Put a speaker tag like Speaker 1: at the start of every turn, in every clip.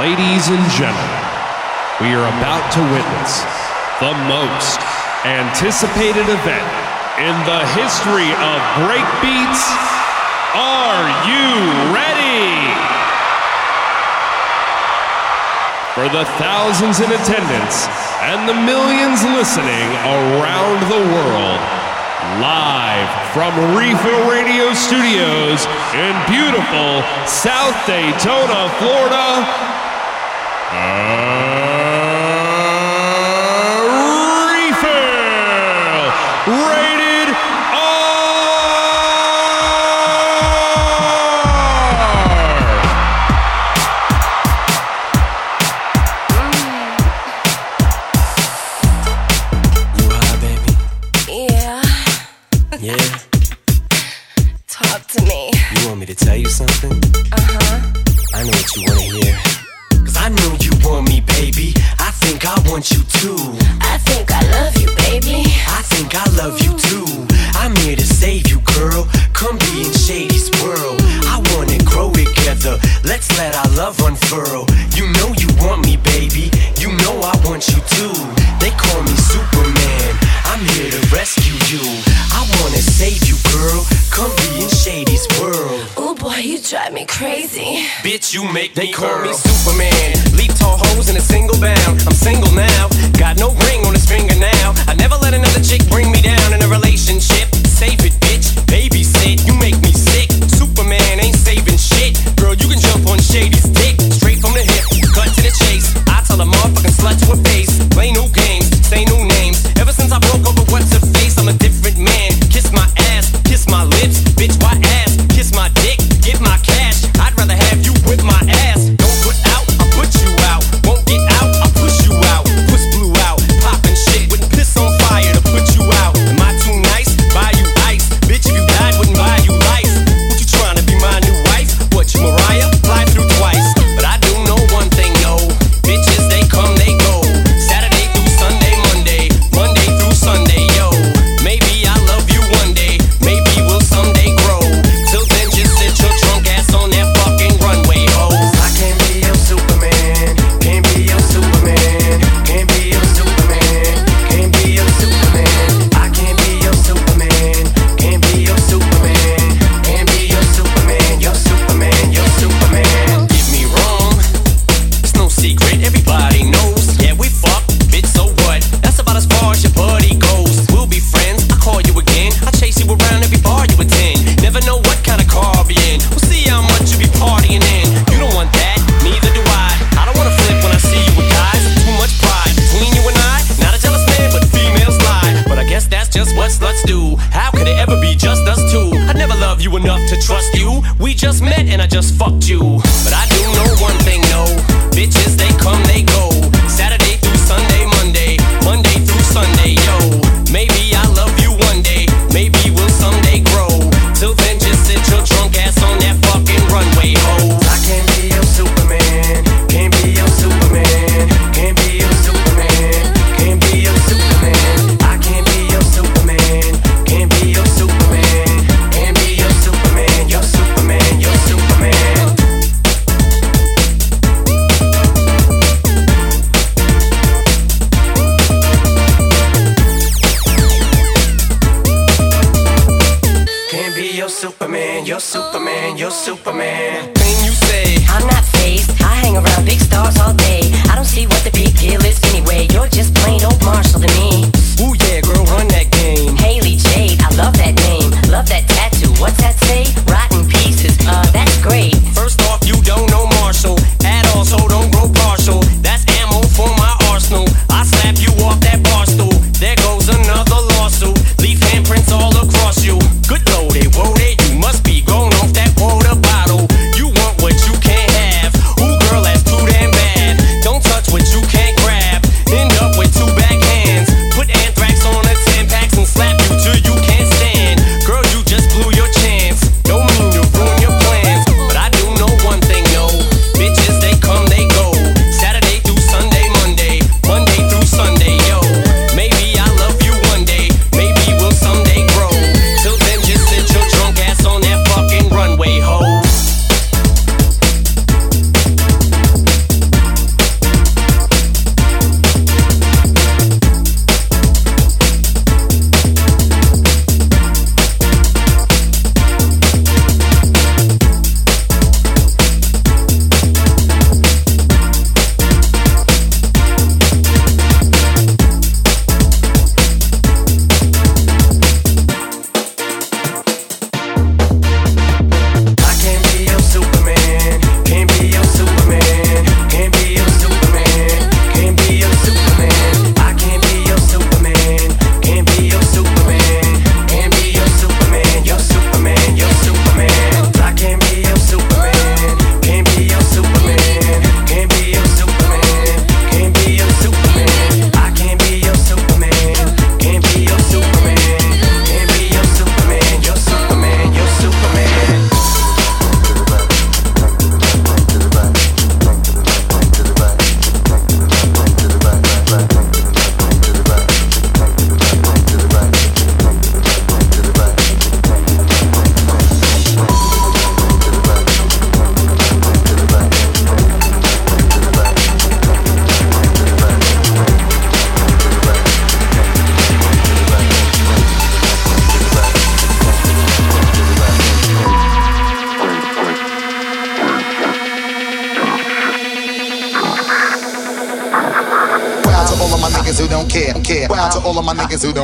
Speaker 1: Ladies and gentlemen, we are about to witness the most anticipated event in the history of breakbeats. Are you ready? For the thousands in attendance and the millions listening around the world, live from Refill Radio Studios in beautiful South Daytona, Florida,
Speaker 2: Oh.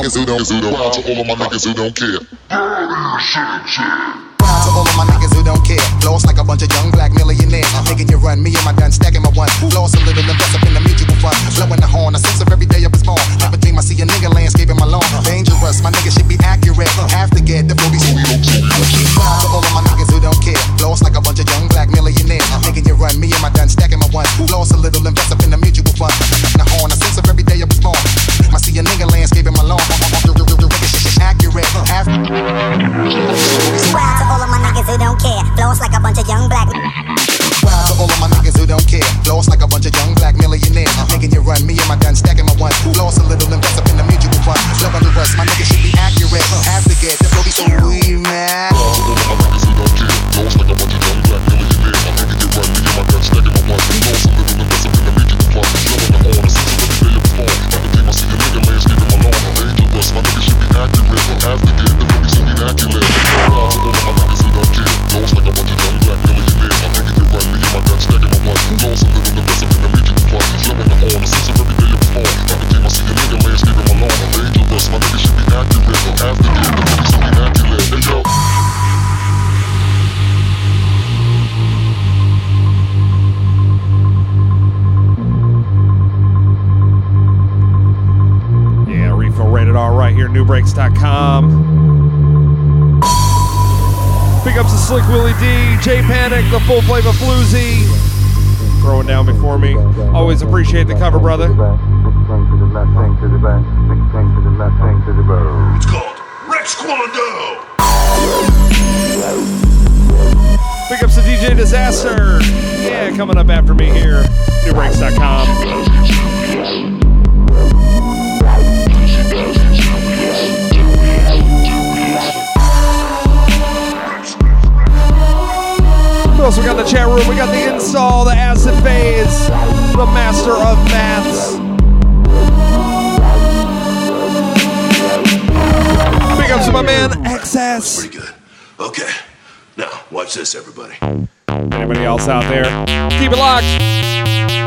Speaker 3: niggas who don't, who don't, to all of my niggas who don't care.
Speaker 1: Burn shit, shit. Appreciate the cover, brother. out there. Keep it locked.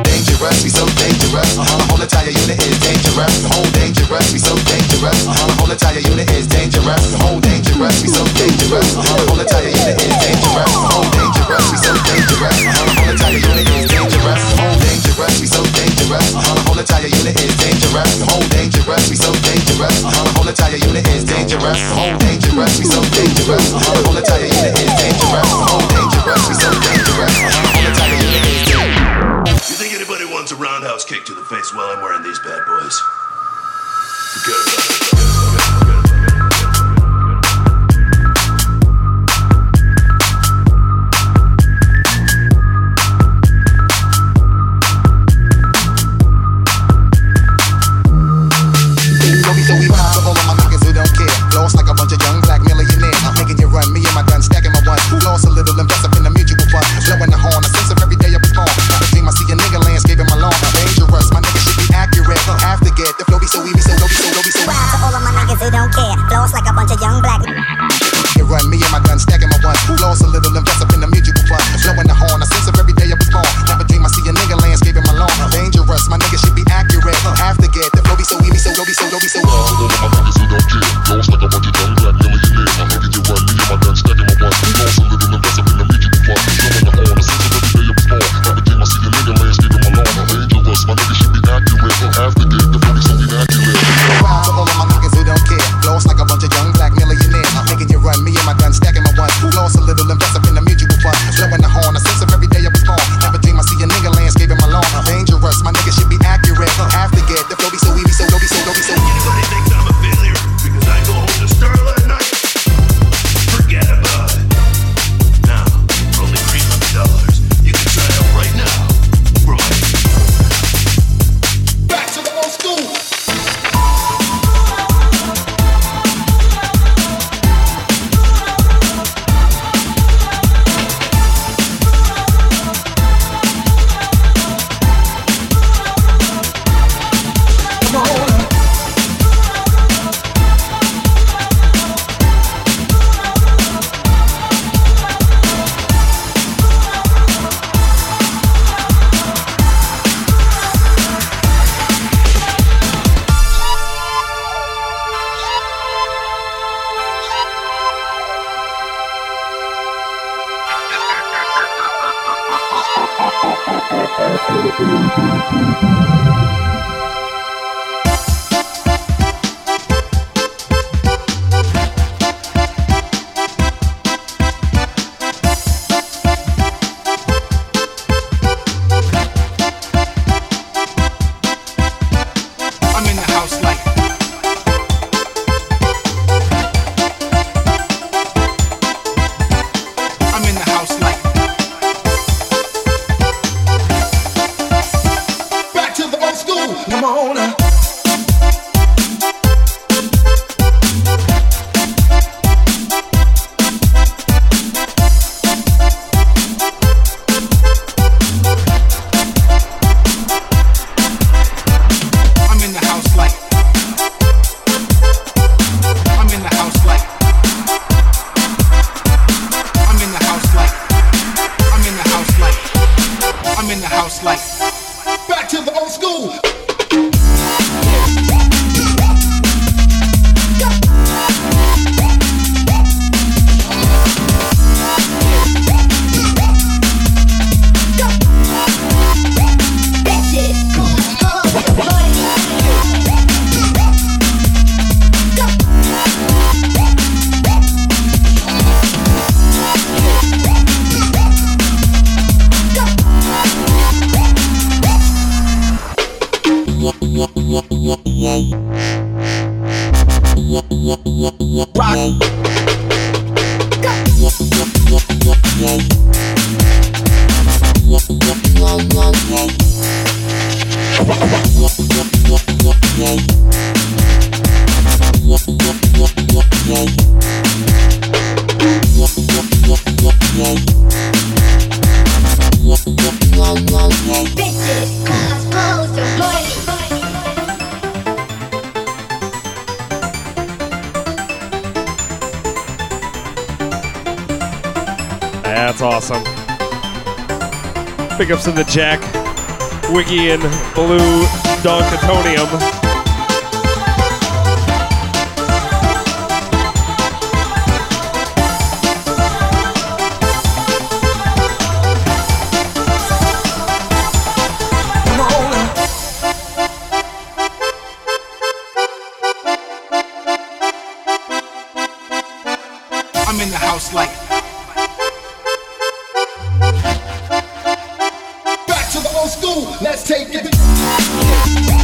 Speaker 3: Dangerous, we so dangerous. Uh-huh. The whole entire unit is dangerous. The whole dangerous, we so dangerous. Uh-huh. The whole entire unit is dangerous. The whole dangerous, we so dangerous. Uh-huh. The whole entire unit is dangerous. The whole dangerous, we so dangerous. Uh-huh. The whole entire unit is dangerous. The whole dangerous, we so dangerous. Uh-huh. The whole entire unit is dangerous. The whole dangerous, we so dangerous. Uh-huh. The whole entire unit is dangerous. The whole dangerous, we so dangerous. Uh-huh. The whole entire
Speaker 4: in the
Speaker 1: Jack, Wiggy and Blue Donkatonium.
Speaker 4: old school. Let's take it.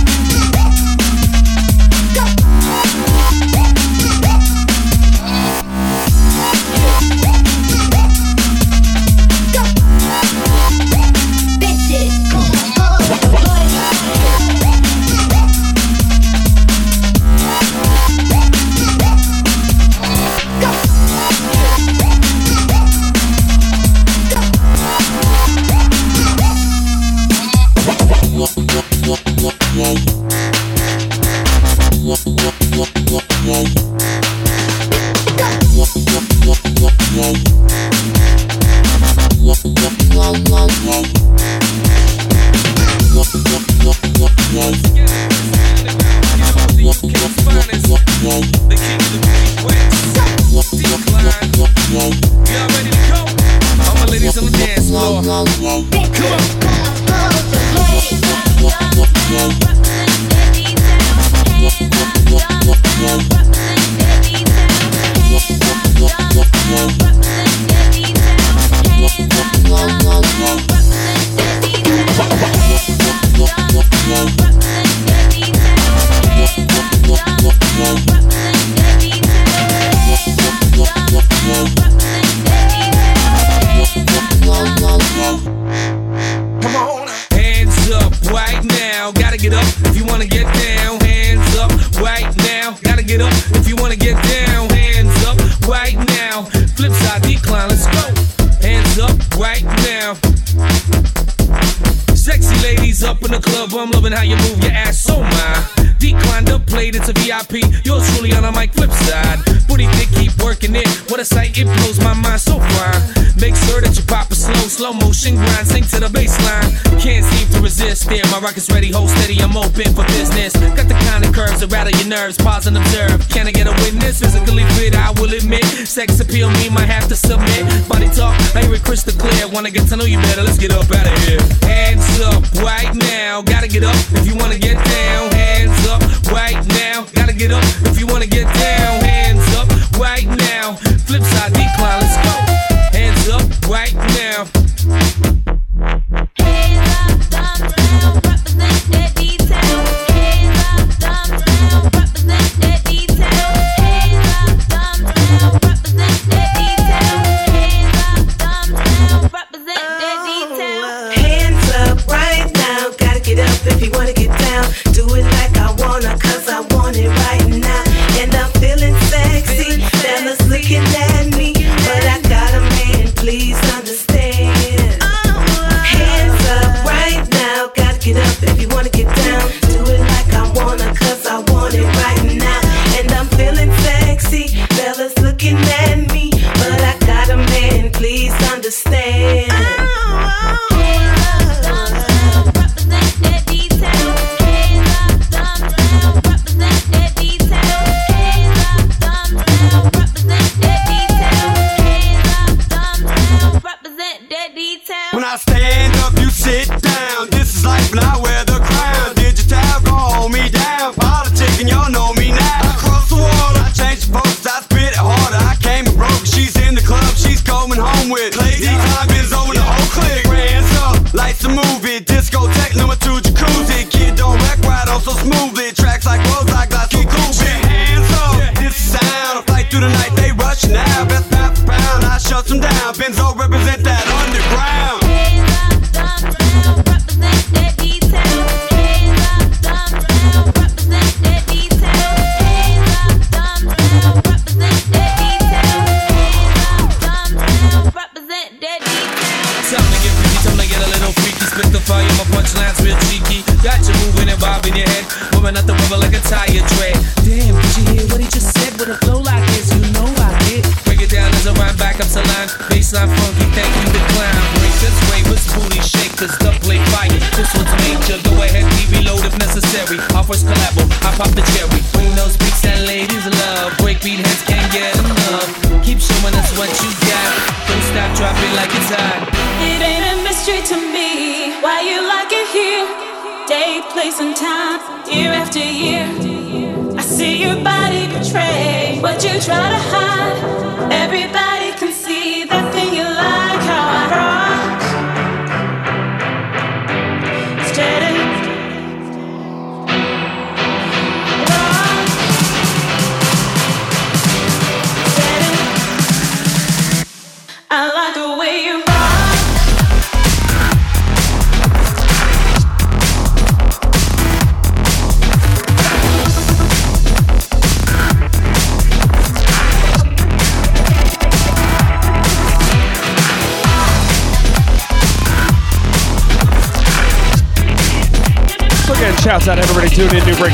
Speaker 5: In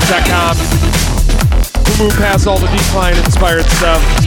Speaker 6: We'll move past all the decline inspired stuff.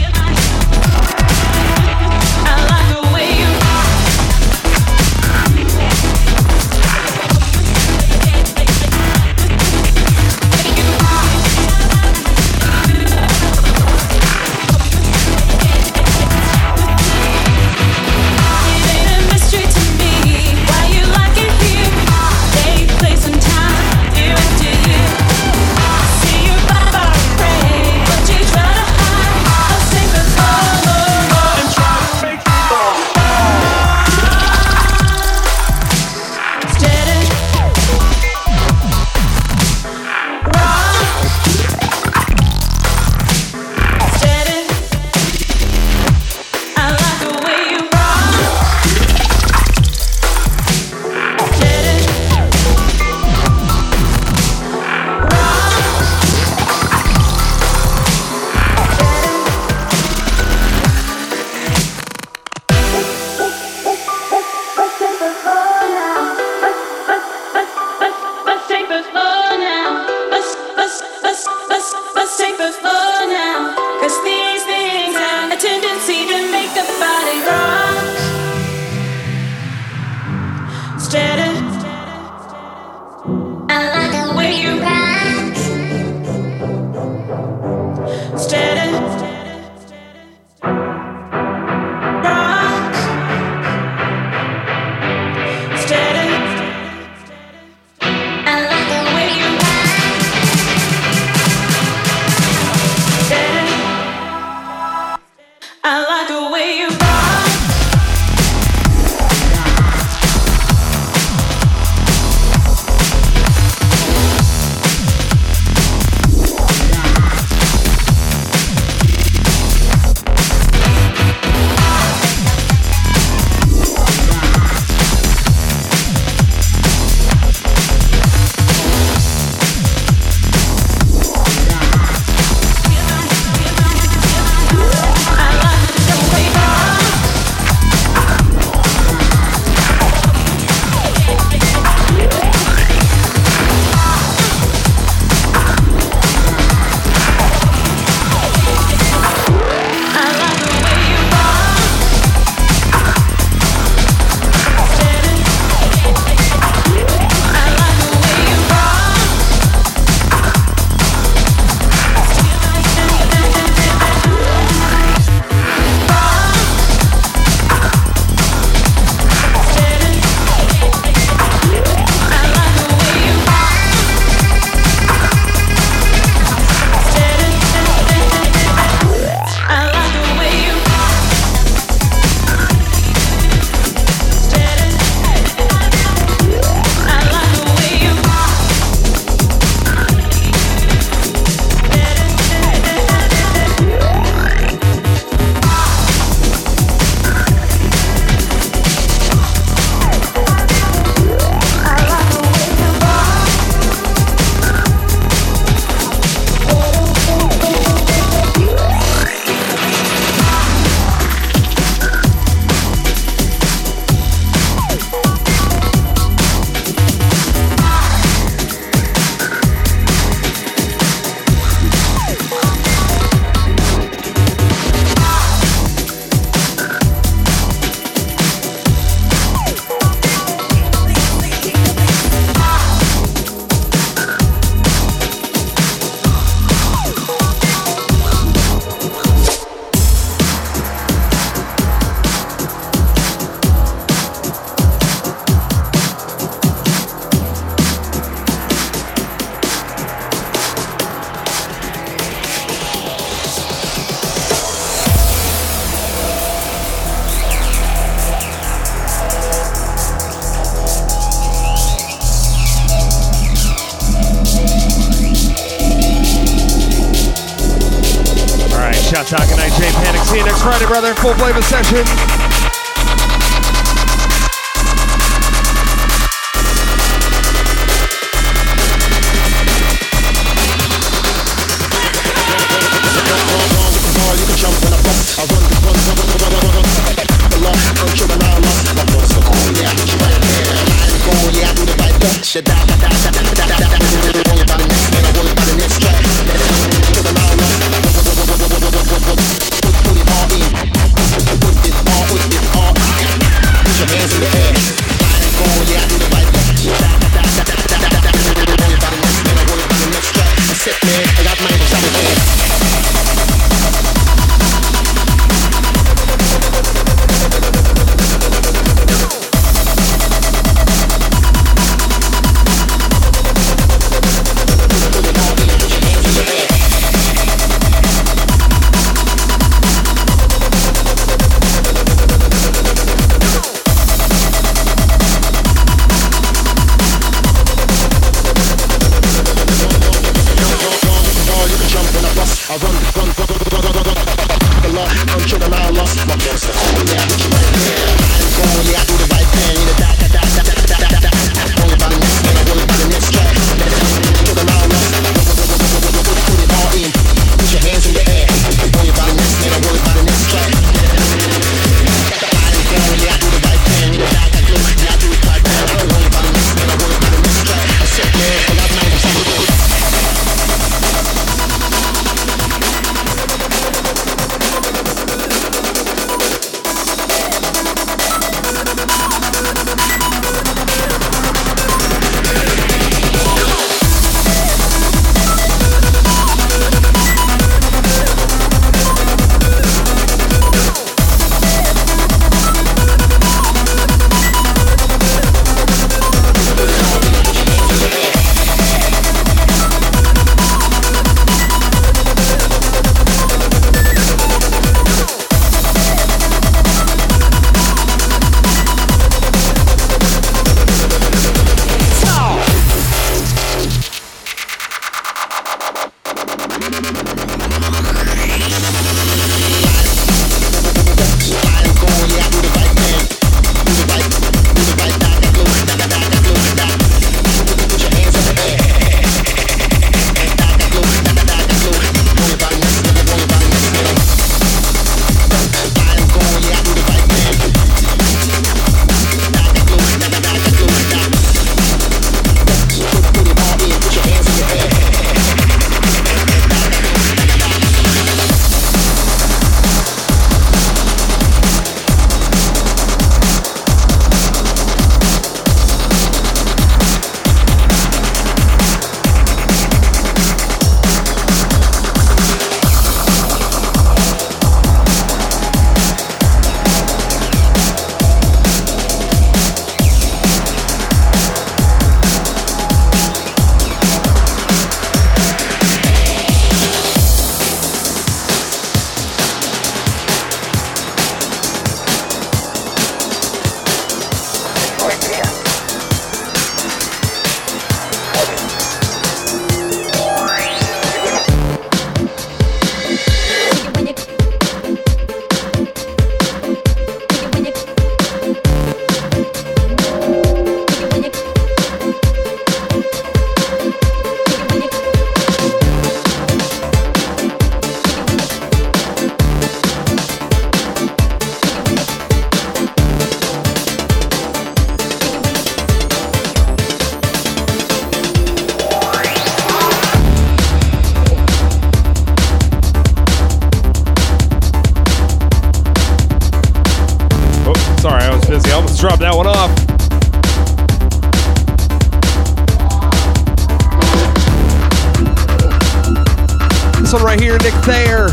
Speaker 7: This one
Speaker 8: right here, Nick Thayer.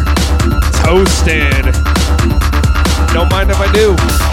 Speaker 8: Toasted. Don't mind if I do.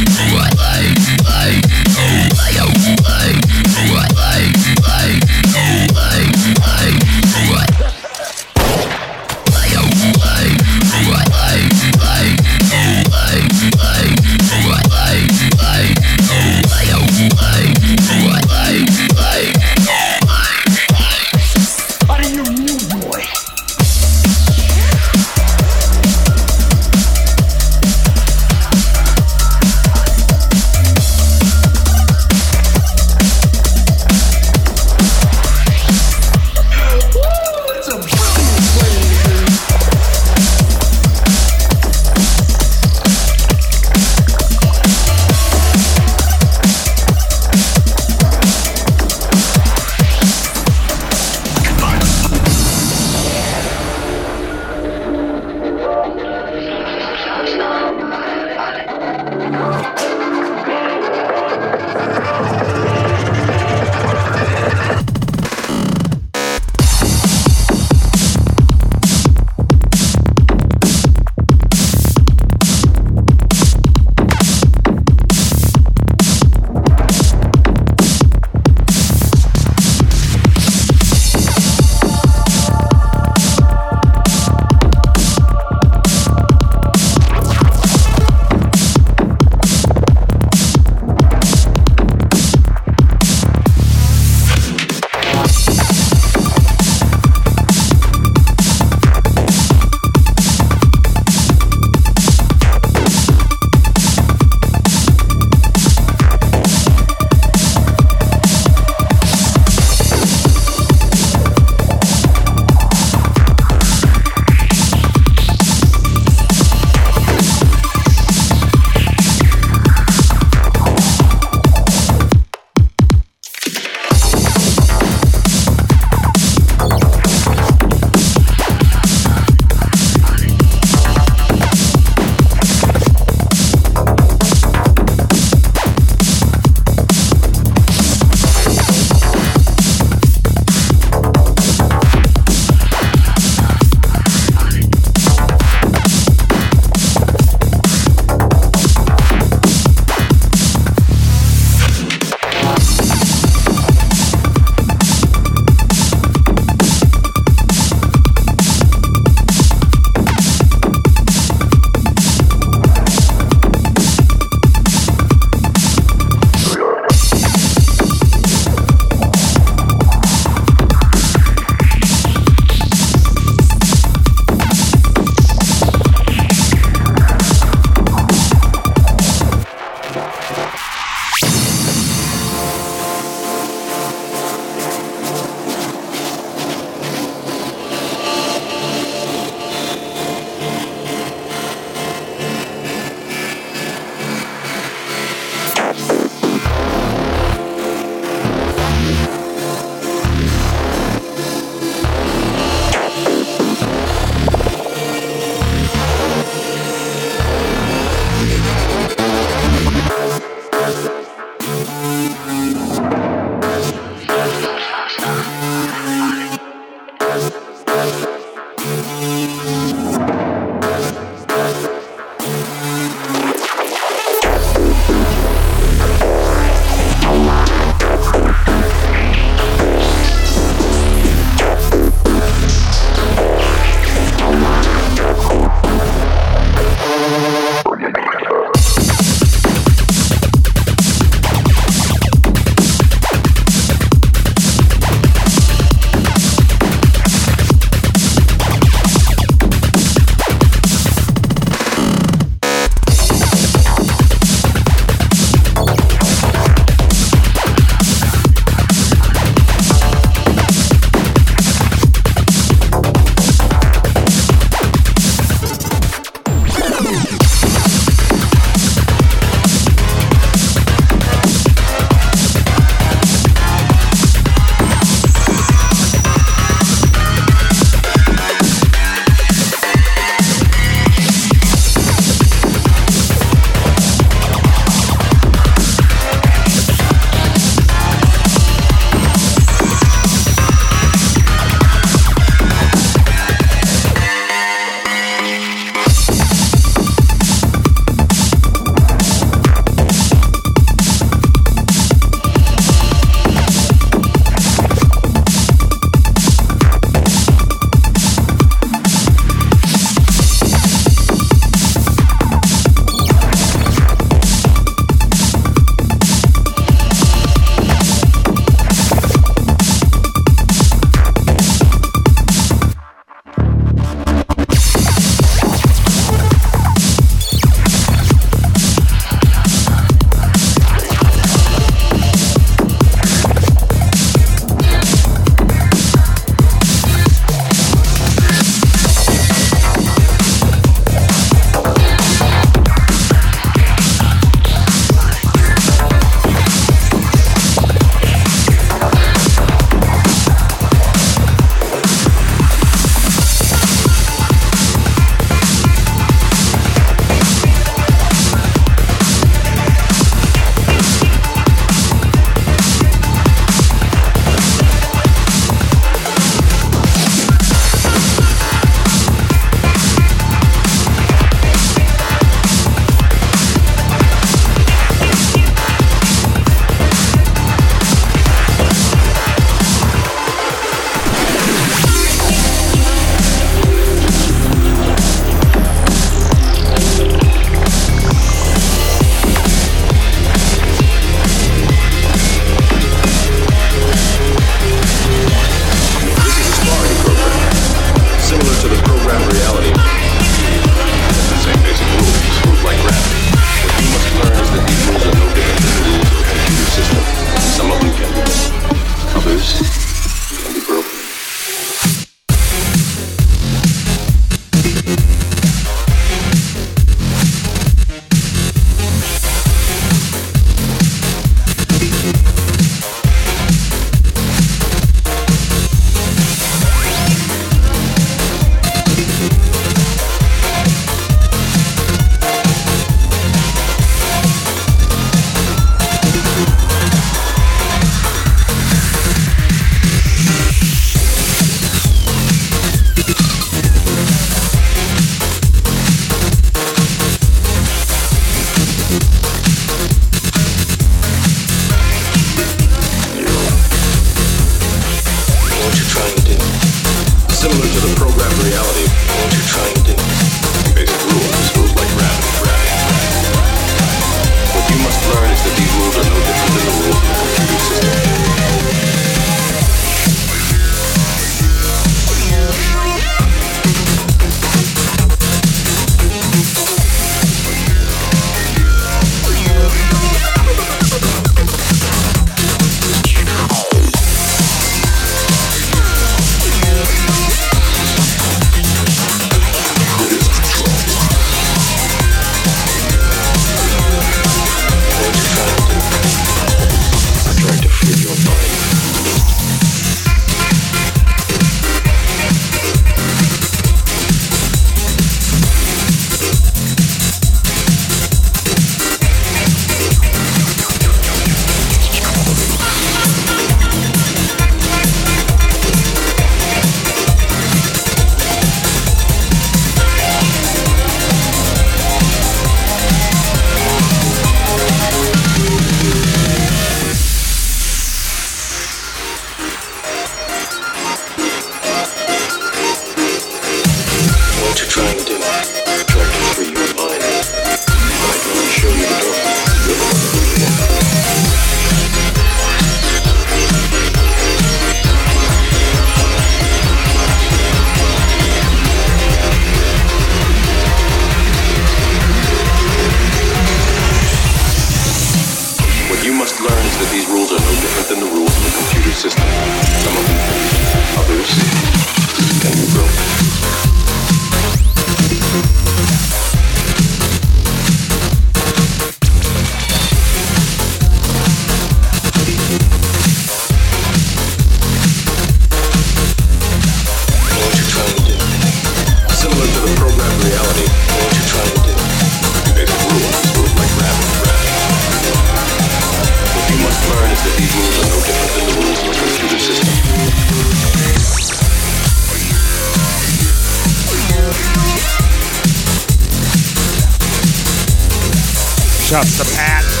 Speaker 9: Shouts to Pat.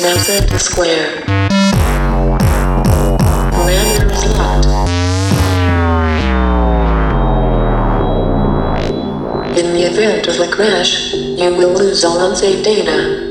Speaker 9: Nelson Square. Parameters: slot. In the event of a crash, you will lose all unsafe data.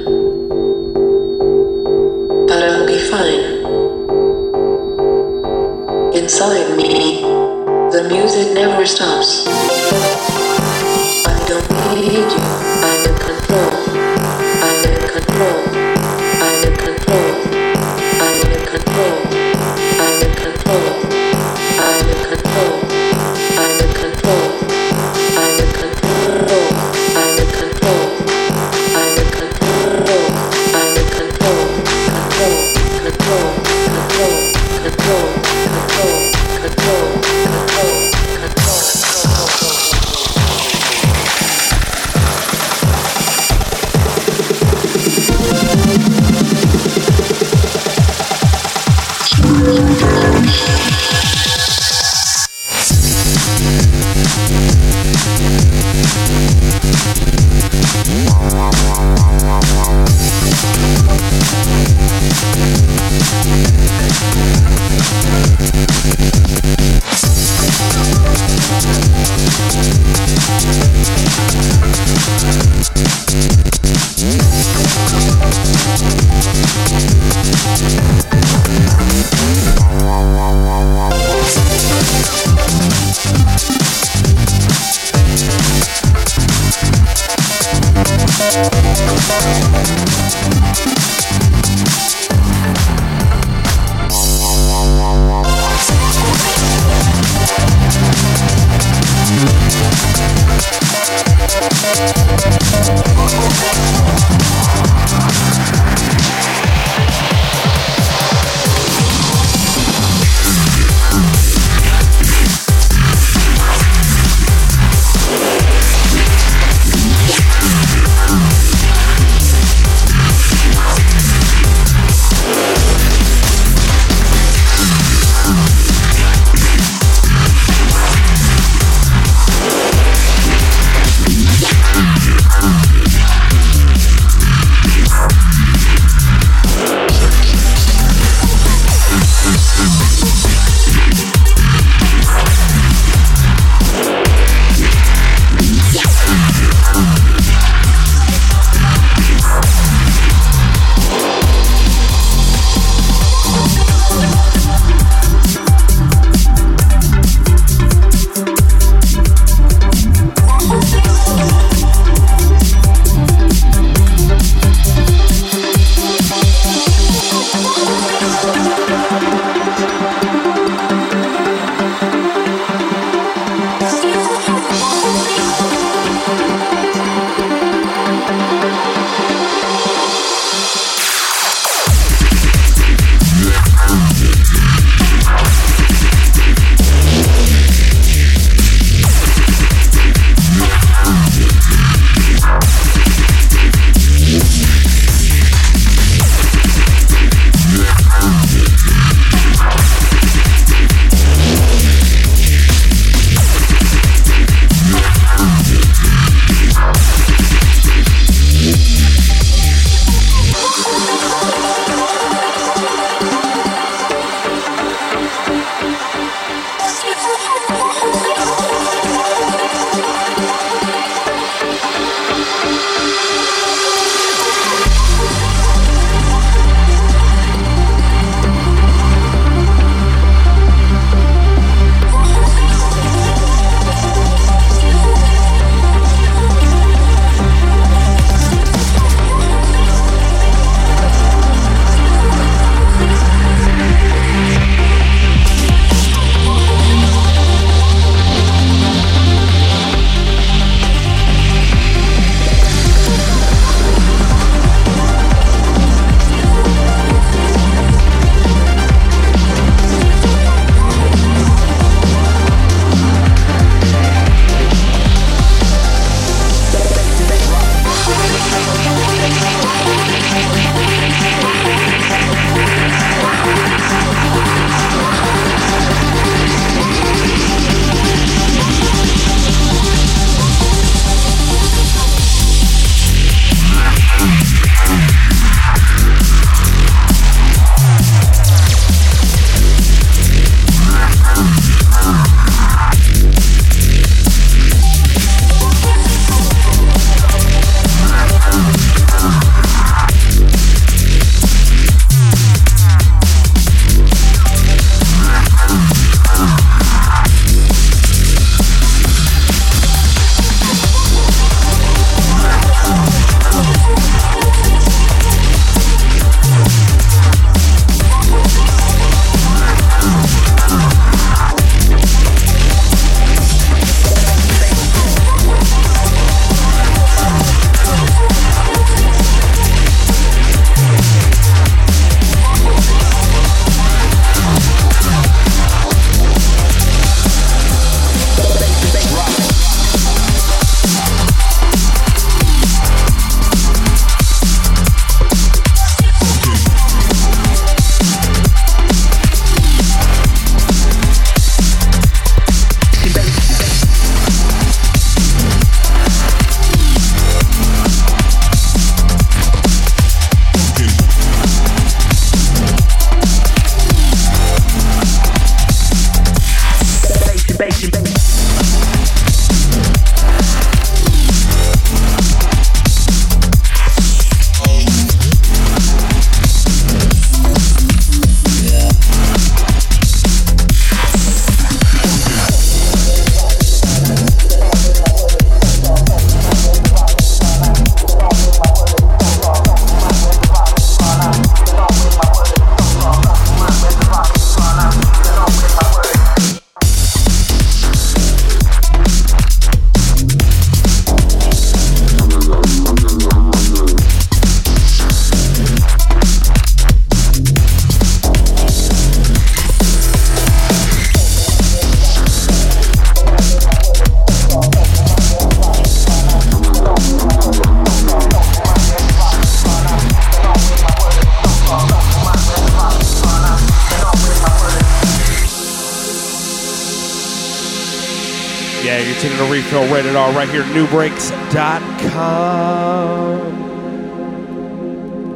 Speaker 10: R right here nubreaks.com.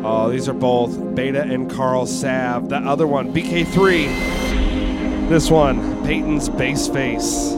Speaker 10: Oh, these are both Beta and Carl Sav. The other one, BK3. This one, Peyton's Base Face.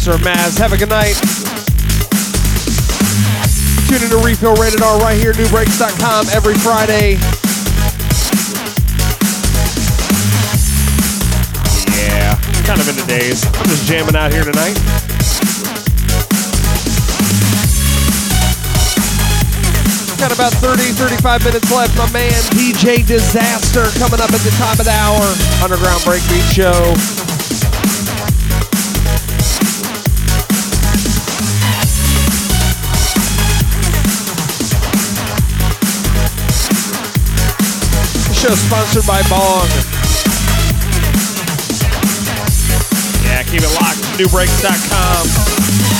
Speaker 10: Master of Maz. Have a good night. Tune in to ReFiLL Rated R right here, nubreaks.com every Friday. Yeah, kind of in the days. I'm just jamming out here tonight. Got about 30, 35 minutes left. My man DJ Disaster coming up at the top of the hour. Underground Breakbeat Show. Show sponsored by Bong. Yeah, keep it locked. Nubreaks.com.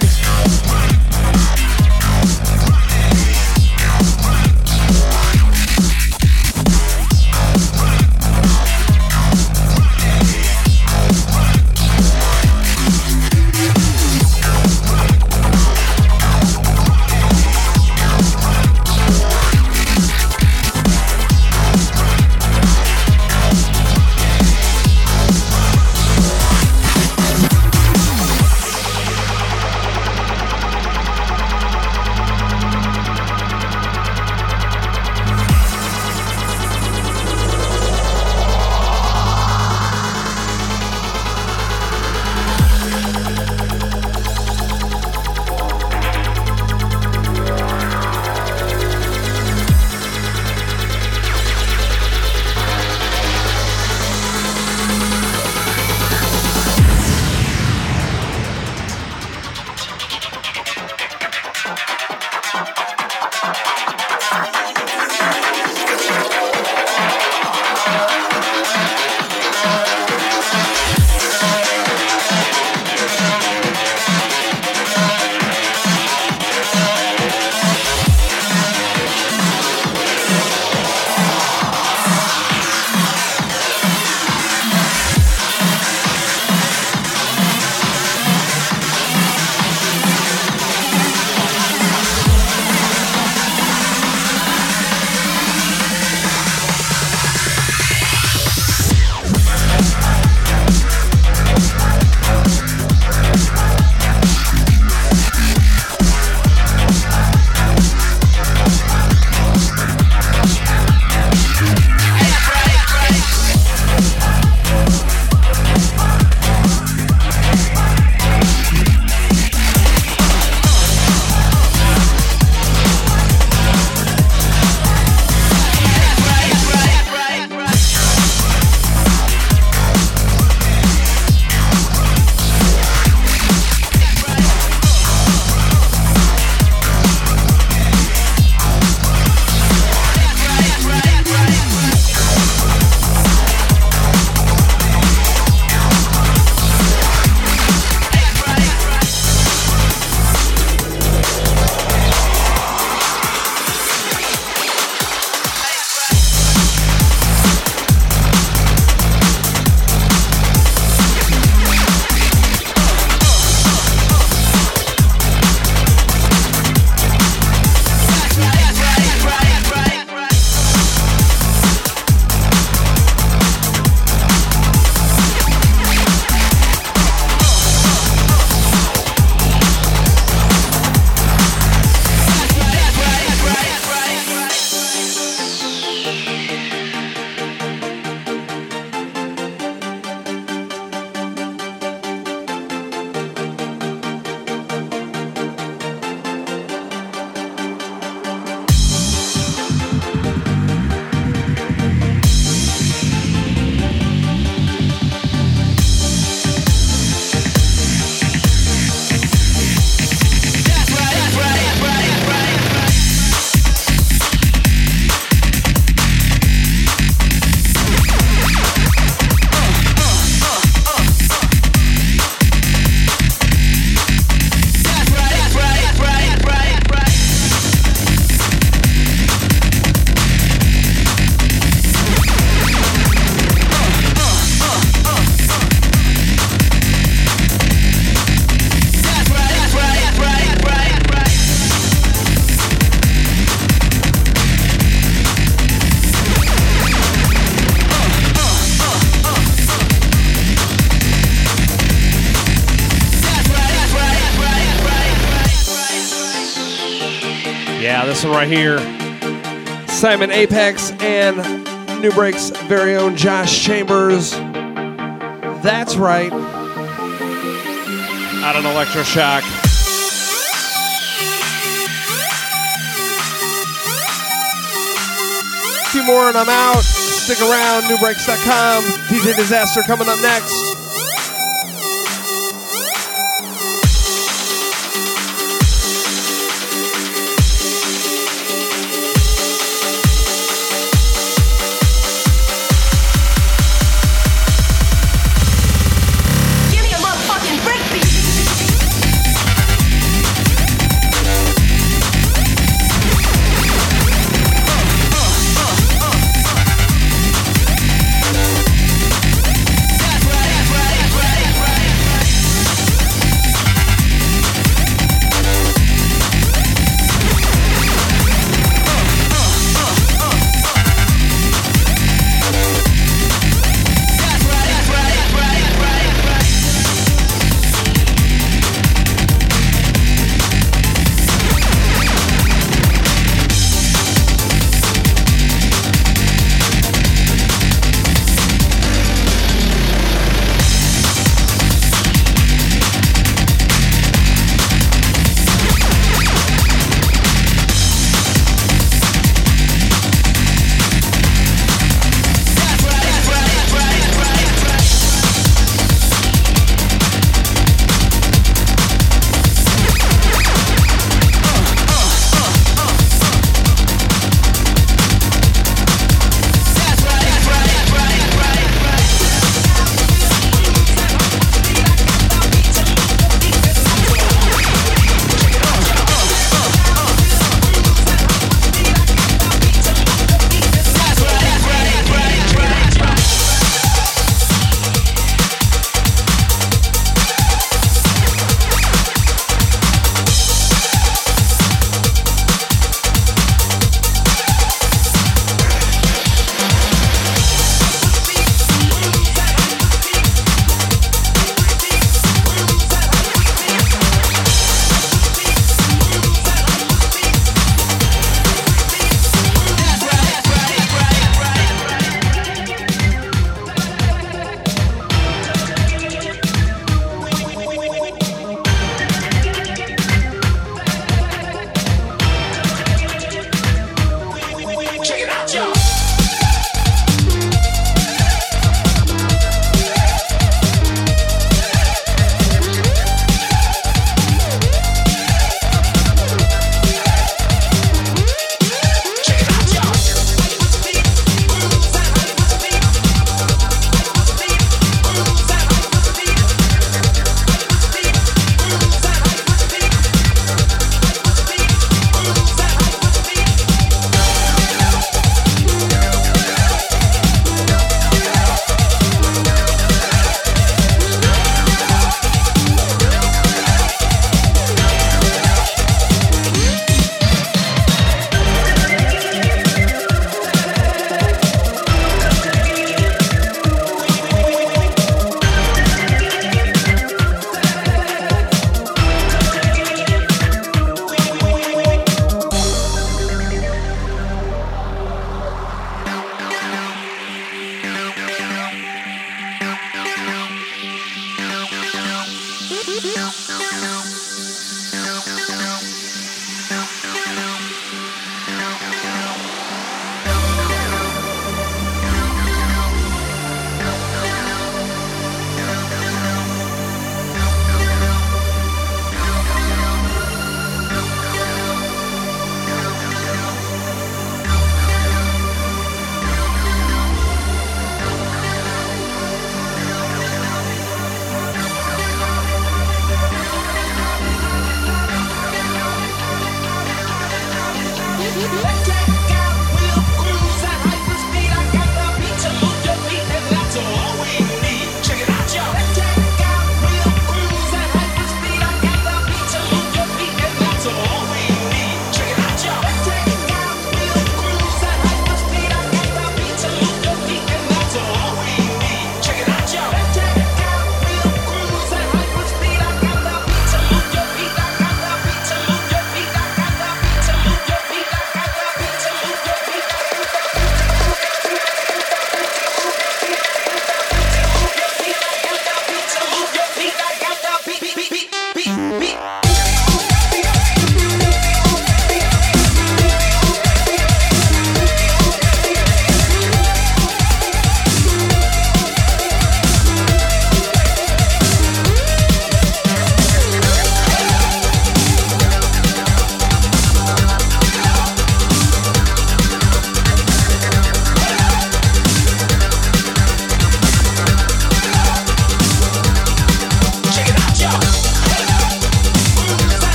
Speaker 10: Dog. Right here. Simon Apex and New Break's very own Josh Chambers. That's right. Out on Electroshock. Few more and I'm out. Stick around, nubreaks.com. DJ Disaster coming up next.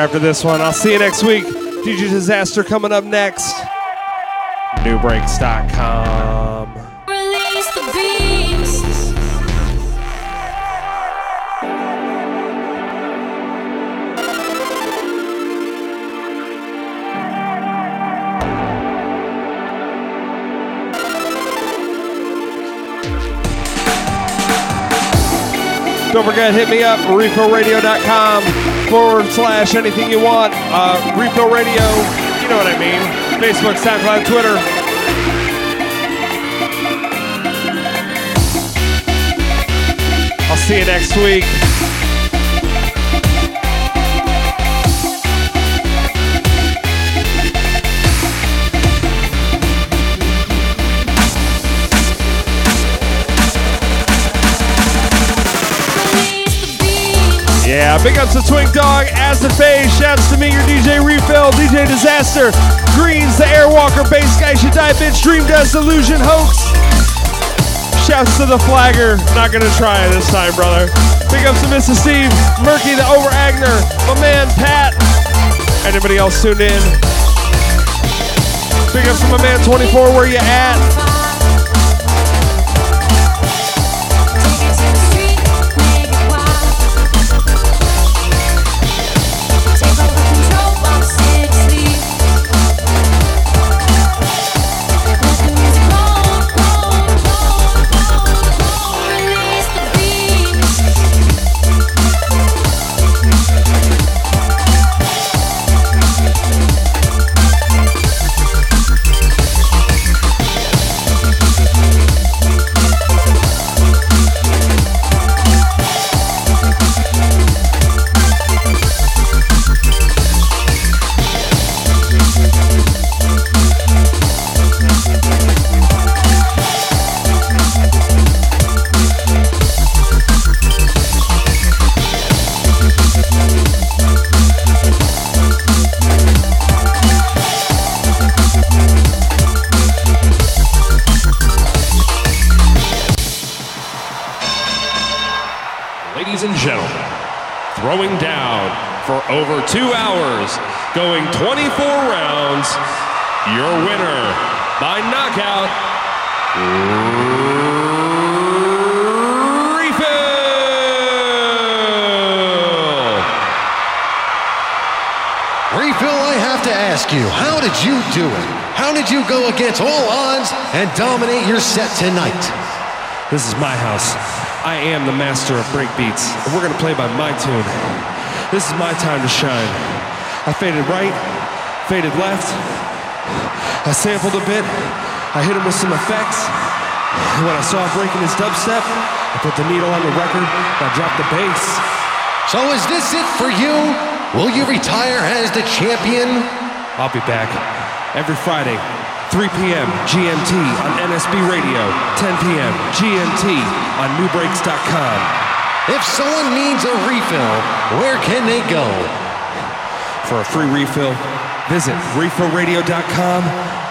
Speaker 10: after this one. I'll see you next week. DJ Disaster coming up next.
Speaker 11: Nubreaks.com.
Speaker 10: Don't forget, hit me up, refillradio.com forward slash anything you want. Uh, Radio, you know what I mean. Facebook, SoundCloud, Twitter. I'll see you next week. Yeah, big ups to Twink Dog, As the Phase, shouts to me, your DJ ReFiLL, DJ Disaster, Greens, the Airwalker, Bass Guy, Should Die Bitch, Dream Dust, Illusion, Hoax. Shouts to the Flagger, not gonna try this time, brother. Big ups to Mr. Steve, Murky, the Over Agner, my man Pat. Anybody else tuned in? Big ups to my man 24, where you at?
Speaker 12: Do it? How did you go against all odds and dominate your set tonight?
Speaker 10: This is my house. I am the master of breakbeats, and we're gonna play by my tune. This is my time to shine. I faded right, faded left. I sampled a bit. I hit him with some effects. And when I saw him breaking his dubstep, I put the needle on the record. And I dropped the bass.
Speaker 12: So is this it for you? Will you retire as the champion?
Speaker 10: I'll be back every Friday, 3 p.m. GMT on NSB Radio, 10 p.m. GMT on nubreaks.com.
Speaker 12: If someone needs a refill, where can they go?
Speaker 10: For a free refill, visit refillradio.com.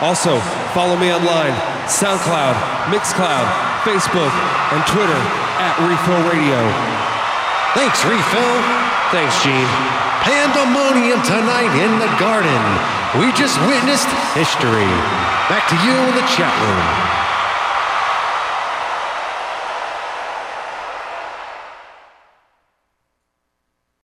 Speaker 10: Also, follow me online, SoundCloud, Mixcloud, Facebook, and Twitter at Refill Radio.
Speaker 12: Thanks, ReFiLL.
Speaker 10: Thanks, Gene.
Speaker 12: Pandemonium tonight in the garden. We just witnessed history. Back to you in the chat room.